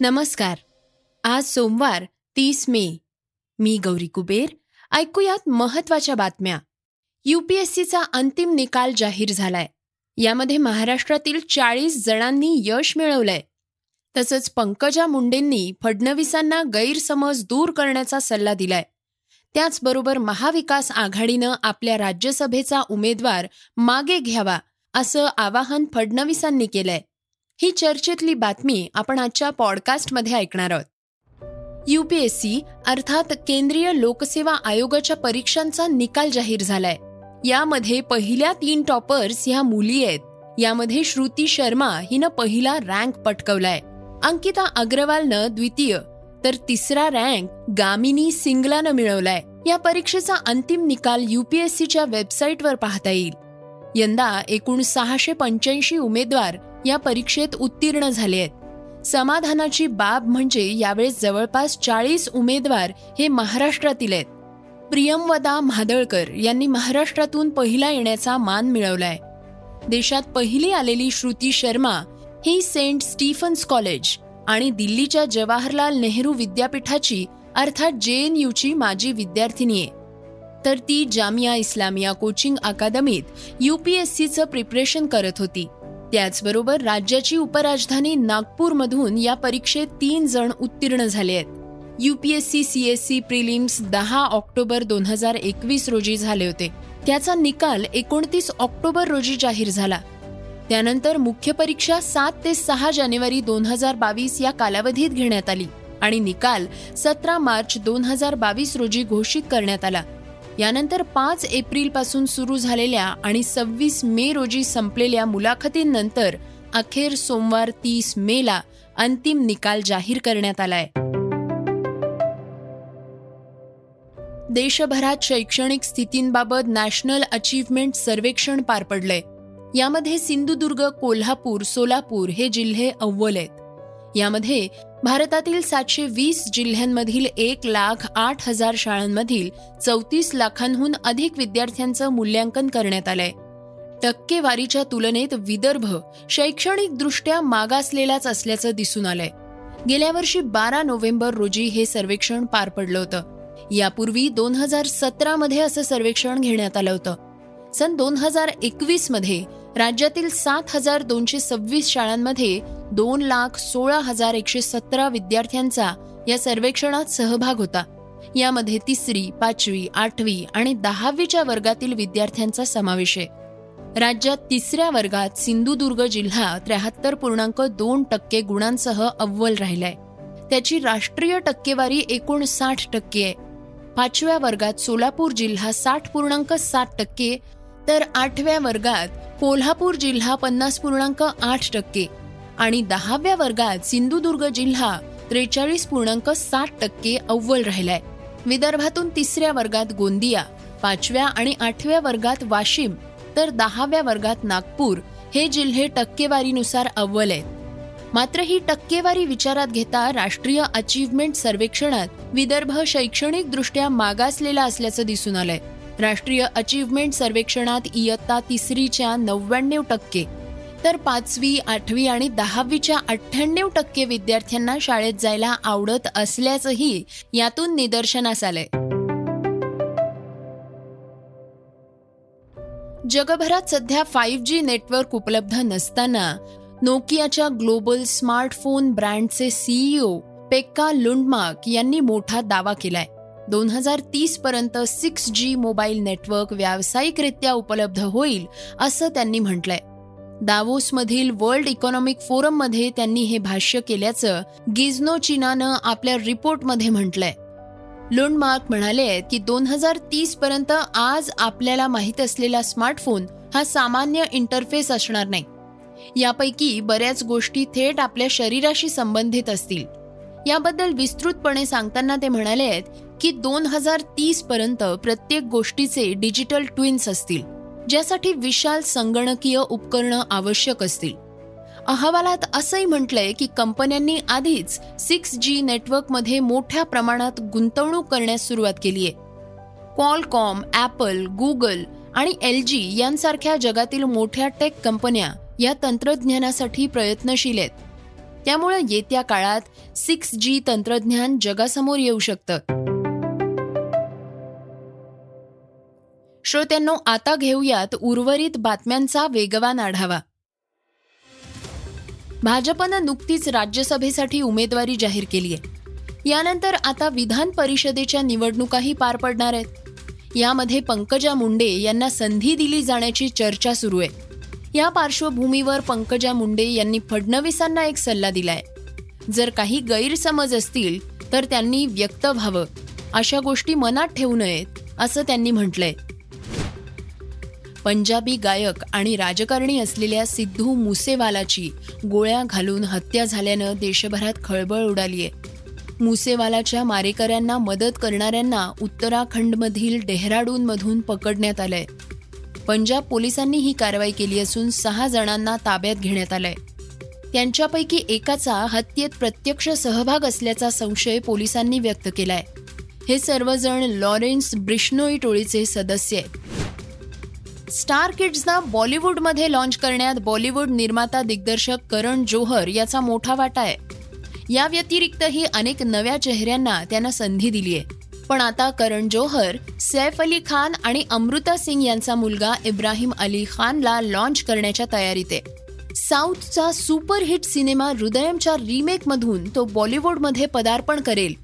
नमस्कार. आज सोमवार तीस मे. मी गौरी कुबेर. ऐकूयात महत्त्वाच्या बातम्या. युपीएससीचा अंतिम निकाल जाहीर झालाय. यामध्ये महाराष्ट्रातील चाळीस जणांनी यश मिळवलंय. तसंच पंकजा मुंडेंनी फडणवीसांना गैरसमज दूर करण्याचा सल्ला दिलाय. त्याचबरोबर महाविकास आघाडीनं आपल्या राज्यसभेचा उमेदवार मागे घ्यावा असं आवाहन फडणवीसांनी केलंय. ही चर्चेतली बातमी आपण आजच्या पॉडकास्टमध्ये ऐकणार आहोत. युपीएससी अर्थात केंद्रीय लोकसेवा आयोगाच्या परीक्षांचा निकाल जाहीर झालाय. यामध्ये पहिल्या तीन टॉपर्स ह्या मुली आहेत. यामध्ये श्रुती शर्मा हिनं पहिला रँक पटकवलाय. अंकिता अग्रवालनं द्वितीय. तर तिसरा रँक गामिनी सिंगलानं मिळवलाय. या परीक्षेचा अंतिम निकाल युपीएससीच्या वेबसाईटवर पाहता येईल. यंदा एकूण सहाशे पंच्याऐंशी उमेदवार या परीक्षेत उत्तीर्ण झाले आहेत. समाधानाची बाब म्हणजे यावेळेस जवळपास चाळीस उमेदवार हे महाराष्ट्रातील आहेत. प्रियमवदा म्हादळकर यांनी महाराष्ट्रातून पहिला येण्याचा मान मिळवलाय. देशात पहिली आलेली श्रुती शर्मा ही सेंट स्टीफन्स कॉलेज आणि दिल्लीच्या जवाहरलाल नेहरू विद्यापीठाची अर्थात जे एन यूची माजी विद्यार्थिनी आहे. तर ती जामिया इस्लामिया कोचिंग अकादमीत युपीएससीचं प्रिपरेशन करत होती. त्याचबरोबर राज्याची उपराजधानी नागपूरमधून या परीक्षेत तीन जण उत्तीर्ण झाले आहेत. युपीएससी सीएससी प्रिलिम्स दहा ऑक्टोबर दोन हजार एकवीस रोजी झाले होते. त्याचा निकाल एकोणतीस ऑक्टोबर रोजी जाहीर झाला. त्यानंतर मुख्य परीक्षा सात ते सहा जानेवारी दोन हजार बावीस या कालावधीत घेण्यात आली आणि निकाल सतरा मार्च दोन हजार बावीस रोजी घोषित करण्यात आला. यानंतर पाच एप्रिलपासून सुरू झालेल्या आणि सव्वीस मे रोजी संपलेल्या मुलाखतींनंतर अखेर सोमवार तीस मे ला अंतिम निकाल जाहीर करण्यात आलाय. देशभरात शैक्षणिक स्थितींबाबत नॅशनल अचीव्हमेंट सर्वेक्षण पार पडलंय. यामध्ये सिंधुदुर्ग कोल्हापूर सोलापूर हे जिल्हे अव्वल आहेत. यामध्ये भारतातील सातशे वीस जिल्ह्यांमधील एक लाख आठ हजार शाळांमधील चौतीस लाखांहून अधिक विद्यार्थ्यांचं मूल्यांकन करण्यात आलंय. टक्केवारीच्या तुलनेत विदर्भ शैक्षणिकदृष्ट्या मागासलेलाच असल्याचं दिसून आलंय. गेल्या वर्षी बारा नोव्हेंबर रोजी हे सर्वेक्षण पार पडलं होतं. यापूर्वी दोन हजार सतरामध्ये असं सर्वेक्षण घेण्यात आलं होतं. सन दोन हजार एकवीसमध्ये राज्यातील सात हजार दोनशे सव्वीस शाळांमध्ये दोन लाख सोळा हजार एकशे सतरा विद्यार्थ्यांचा या सर्वेक्षणात सहभाग होता. यामध्ये तिसरी पाचवी आठवी आणि दहावीच्या वर्गातील विद्यार्थ्यांचा समावेश आहे. राज्यात तिसऱ्या वर्गात सिंधुदुर्ग जिल्हा त्र्याहत्तर पूर्णांक दोन टक्के गुणांसह अव्वल राहिलाय. त्याची राष्ट्रीय टक्केवारी एकोणसाठ टक्के आहे. पाचव्या वर्गात सोलापूर जिल्हा साठ पूर्णांक सात टक्के तर आठव्या वर्गात कोल्हापूर जिल्हा पन्नास पूर्णांक आठ टक्के आणि दहाव्या वर्गात सिंधुदुर्ग जिल्हा त्रेचाळीस पूर्णांक सात टक्के अव्वल राहिलाय. विदर्भातून तिसऱ्या वर्गात गोंदिया पाचव्या आणि आठव्या वर्गात वाशिम तर दहाव्या वर्गात नागपूर हे जिल्हे टक्केवारीनुसार अव्वल आहेत. मात्र ही टक्केवारी विचारात घेता राष्ट्रीय अचीव्हमेंट सर्वेक्षणात विदर्भ शैक्षणिक दृष्ट्या मागासलेला असल्याचं दिसून आलंय. राष्ट्रीय अचीव्हमेंट सर्वेक्षणात इयत्ता तिसरीच्या नव्याण्णव टक्के तर पाचवी आठवी आणि दहावीच्या अठ्ठ्याण्णव टक्के विद्यार्थ्यांना शाळेत जायला आवडत असल्याचंही यातून निदर्शनास आलंय. जगभरात सध्या फाईव्ह जी नेटवर्क उपलब्ध नसताना नोकियाच्या ग्लोबल स्मार्टफोन ब्रँडचे सीईओ पेक्का लुंडमार्क यांनी मोठा दावा केलाय. दोन हजार तीस पर्यंत सिक्स जी मोबाईल नेटवर्क व्यावसायिकरित्या उपलब्ध होईल असं त्यांनी म्हटलंय. दावोसमधील वर्ल्ड इकॉनॉमिक फोरममध्ये त्यांनी हे भाष्य केल्याचं गिझनो चीनानं आपल्या रिपोर्टमध्ये म्हटलंय. लुंडमार्क म्हणाले की दोन हजार तीस पर्यंत आज आपल्याला माहीत असलेला स्मार्टफोन हा सामान्य इंटरफेस असणार नाही. यापैकी बऱ्याच गोष्टी थेट आपल्या शरीराशी संबंधित असतील. याबद्दल विस्तृतपणे सांगताना ते म्हणाले आहेत की दोन हजार तीस पर्यंत प्रत्येक गोष्टीचे डिजिटल ट्विन्स असतील ज्यासाठी विशाल संगणकीय उपकरणं आवश्यक असतील. अहवालात असंही म्हटलंय की कंपन्यांनी आधीच सिक्स जी नेटवर्कमध्ये मोठ्या प्रमाणात गुंतवणूक करण्यास सुरुवात केली आहे. कॉलकॉम ॲपल गुगल आणि एल जी यांसारख्या जगातील मोठ्या टेक कंपन्या या तंत्रज्ञानासाठी प्रयत्नशील आहेत. त्यामुळे येत्या काळात सिक्स जी तंत्रज्ञान जगासमोर येऊ शकतं. श्रोत्यांनो आता घेऊयात उर्वरित बातम्यांचा वेगवान आढावा. भाजपनं नुकतीच राज्यसभेसाठी उमेदवारी जाहीर केली आहे यानंतर आता विधान परिषदेच्या निवडणुकाही पार पडणार आहेत. यामध्ये पंकजा मुंडे यांना संधी दिली जाण्याची चर्चा सुरू आहे. या पार्श्वभूमीवर पंकजा मुंडे यांनी फडणवीसांना एक सल्ला दिलाय. जर काही गैरसमज असतील तर त्यांनी व्यक्त व्हावं. अशा गोष्टी मनात ठेवू नयेत असं त्यांनी म्हटलंय. पंजाबी गायक आणि राजकारणी असलेल्या सिद्धू मुसेवालाची गोळ्या घालून हत्या झाल्यानं देशभरात खळबळ उडालीय. मुसेवालाच्या मारेकऱ्यांना मदत करणाऱ्यांना उत्तराखंडमधील डेहराडूनमधून पकडण्यात आलंय. पंजाब पोलिसांनी ही कारवाई केली असून सहा जणांना ताब्यात घेण्यात आलंय. त्यांच्यापैकी एकाचा हत्येत प्रत्यक्ष सहभाग असल्याचा संशय पोलिसांनी व्यक्त केलाय. हे सर्वजण लॉरेन्स ब्रिश्नोई टोळीचे सदस्य आहेत. स्टार किड्सना बॉलिवूडमध्ये लॉन्च करण्यात बॉलिवूड निर्माता दिग्दर्शक करण जोहर याचा मोठा वाटा आहे. या व्यतिरिक्तही अनेक नव्या चेहऱ्यांना त्यानं संधी दिली आहे. पण आता करण जोहर सैफ अली खान आणि अमृता सिंग यांचा मुलगा इब्राहिम अली खानला लॉन्च करण्याच्या तयारीत आहे. साऊथचा सुपरहिट सिनेमा हृदयमच्या रिमेकमधून तो बॉलिवूडमध्ये पदार्पण करेल.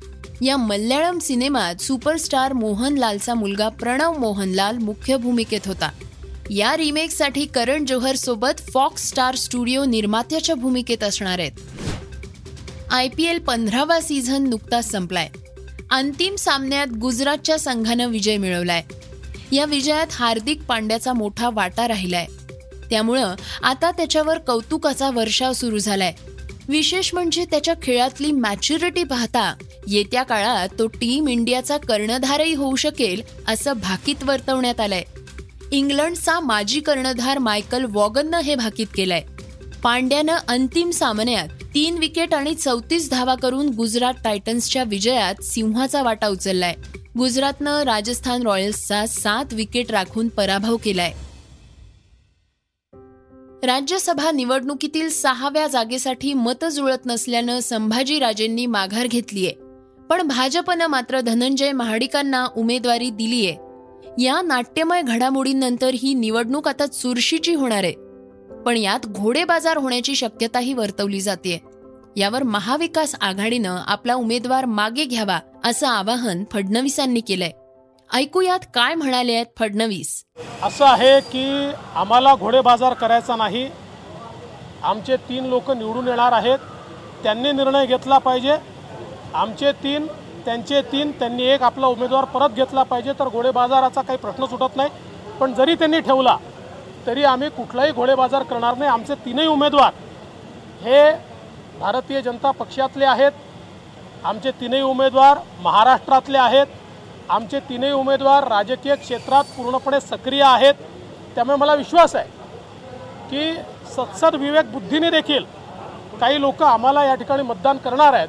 या मल्याळम सिनेमात सुपरस्टार मोहनलालचा मुलगा प्रणव मोहनलाल मुख्य भूमिकेत होता. या रिमेकसाठी करण जोहर सोबत फॉक्स स्टार स्टुडिओ निर्मात्याच्या भूमिकेत असणार आहेत. आय पी एल पंधरावा सीझन नुकताच संपलाय. अंतिम सामन्यात गुजरातच्या संघानं विजय मिळवलाय. या विजयात हार्दिक पांड्याचा मोठा वाटा राहिलाय. त्यामुळं आता त्याच्यावर कौतुकाचा वर्षाव सुरू झालाय. विशेष म्हणजे त्याच्या खेळातली मॅच्युरिटी पाहता येत्या काळात तो टीम इंडियाचा कर्णधारही होऊ शकेल असं भाकीत वर्तवण्यात आलंय. इंग्लंडचा माजी कर्णधार मायकल वॉगननं हे भाकीत केलंय. पांड्यानं अंतिम सामन्यात तीन विकेट आणि चौतीस धावा करून गुजरात टायटन्सच्या विजयात सिंहाचा वाटा उचललाय. गुजरातनं राजस्थान रॉयल्सचा सात विकेट राखून पराभव केलाय. राज्यसभा निवडणुकीतील सहाव्या जागेसाठी मतं जुळत नसल्यानं संभाजीराजेंनी माघार घेतलीय. पण भाजपनं मात्र धनंजय महाडिकांना उमेदवारी दिलीय. या नाट्यमय घडामोडींनंतर ही निवडणूक आता चुरशीची होणार आहे. पण यात घोडेबाजार होण्याची शक्यताही वर्तवली जाते यावर महाविकास आघाडीनं आपला उमेदवार मागे घ्यावा असं आवाहन फडणवीसांनी केलंय. ऐकूयात काय म्हणाले आहेत फडणवीस? असं आहे की आम्हाला घोडेबाजार करायचा नाही. आमचे तीन लोक निवडून येणार आहेत. त्यांनी निर्णय घेतला पाहिजे. आमचे तीन त्यांचे तीन त्यांनी एक आपला उमेदवार परत घेतला पाहिजे तर घोडेबाजाराचा काही प्रश्न सुटत नाही. पण जरी त्यांनी ठेवला तरी आम्ही कुठलाही घोडेबाजार करणार नाही. आमचे तीनही उमेदवार हे भारतीय जनता पक्षातले आहेत. आमचे तीनही उमेदवार महाराष्ट्रातले आहेत. आमचे तीनही उमेदवार राजकीय क्षेत्रात पूर्णपणे सक्रिय आहेत. त्यामुळे मला विश्वास आहे की सत्सद विवेक बुद्धीने देखील काही लोक आम्हाला या ठिकाणी मतदान करणार आहेत.